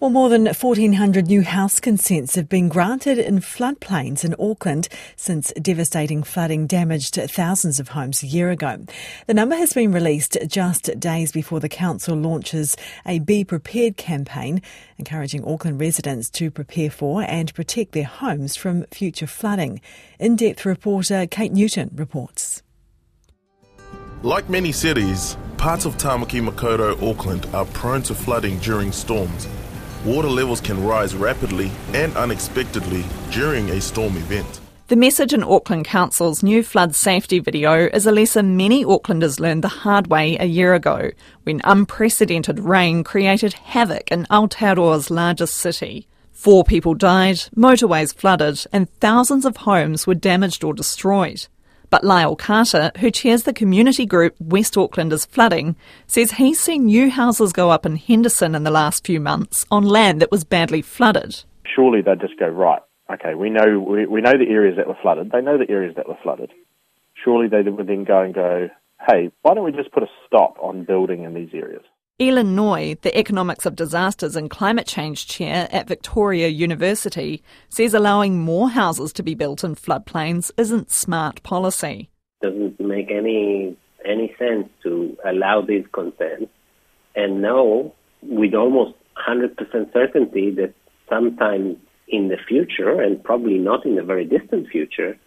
Well, more than 1,400 new house consents have been granted in floodplains in Auckland since devastating flooding damaged thousands of homes a year ago. The number has been released just days before the council launches a Be Prepared campaign, encouraging Auckland residents to prepare for and protect their homes from future flooding. In depth reporter Kate Newton reports. Like many cities, parts of Tamaki Makaurau, Auckland are prone to flooding during storms water levels can rise rapidly and unexpectedly during a storm event. The message in Auckland Council's new flood safety video is a lesson many Aucklanders learned the hard way a year ago when unprecedented rain created havoc in Aotearoa's largest city. Four people died, motorways flooded, and thousands of homes were damaged or destroyed. But Lyle Carter, who chairs the community group West Aucklanders Flooding, says he's seen new houses go up in Henderson in the last few months on land that was badly flooded. Surely they'd just go, right, okay, we know, we, we know the areas that were flooded. They know the areas that were flooded. Surely they would then go and go, hey, why don't we just put a stop on building in these areas? Ilan Noy, the Economics of Disasters and Climate Change Chair at Victoria University, says allowing more houses to be built in floodplains isn't smart policy. Doesn't make any any sense to allow these consents and know with almost 100% certainty that sometime in the future, and probably not in the very distant future,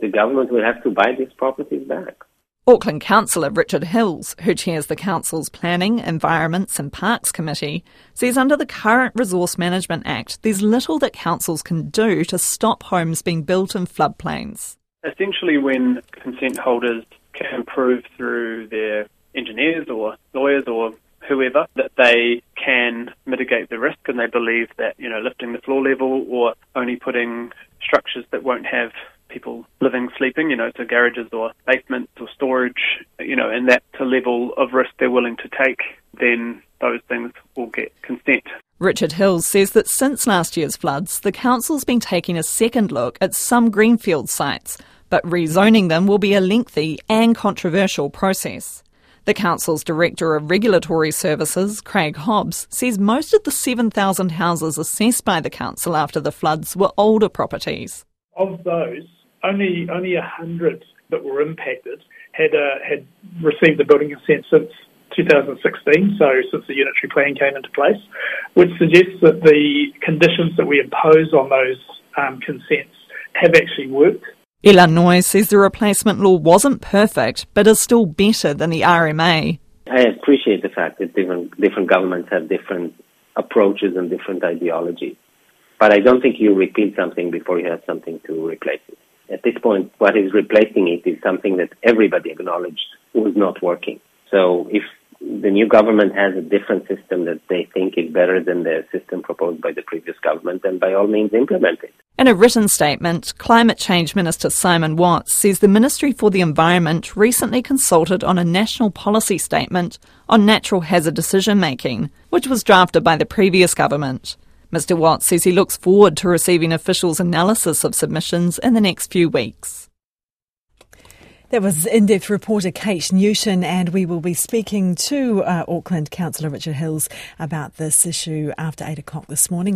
the government will have to buy these properties back. Auckland Councillor Richard Hills, who chairs the Council's Planning, Environments and Parks Committee, says under the current Resource Management Act, there's little that councils can do to stop homes being built in floodplains. Essentially, when consent holders can prove through their engineers or lawyers or whoever that they can mitigate the risk and they believe that, you know, lifting the floor level or only putting structures that won't have people living, sleeping, you know, to garages or basements or storage, you know, and that's a level of risk they're willing to take, then those things will get consent. Richard Hills says that since last year's floods, the council's been taking a second look at some greenfield sites, but rezoning them will be a lengthy and controversial process. The Council's Director of Regulatory Services, Craig Hobbs, says most of the 7,000 houses assessed by the Council after the floods were older properties. Of those, only only a hundred that were impacted had uh, had received the building consent since 2016, so since the unitary plan came into place, which suggests that the conditions that we impose on those um, consents have actually worked. Ilan Noy says the replacement law wasn't perfect, but is still better than the RMA. I appreciate the fact that different different governments have different approaches and different ideologies, but I don't think you repeat something before you have something to replace it at this point, what is replacing it is something that everybody acknowledged was not working. So if the new government has a different system that they think is better than the system proposed by the previous government, then by all means implement it. In a written statement, Climate Change Minister Simon Watts says the Ministry for the Environment recently consulted on a national policy statement on natural hazard decision making, which was drafted by the previous government. Mr Watts says he looks forward to receiving officials' analysis of submissions in the next few weeks. That was in depth reporter Kate Newton, and we will be speaking to uh, Auckland Councillor Richard Hills about this issue after 8 o'clock this morning.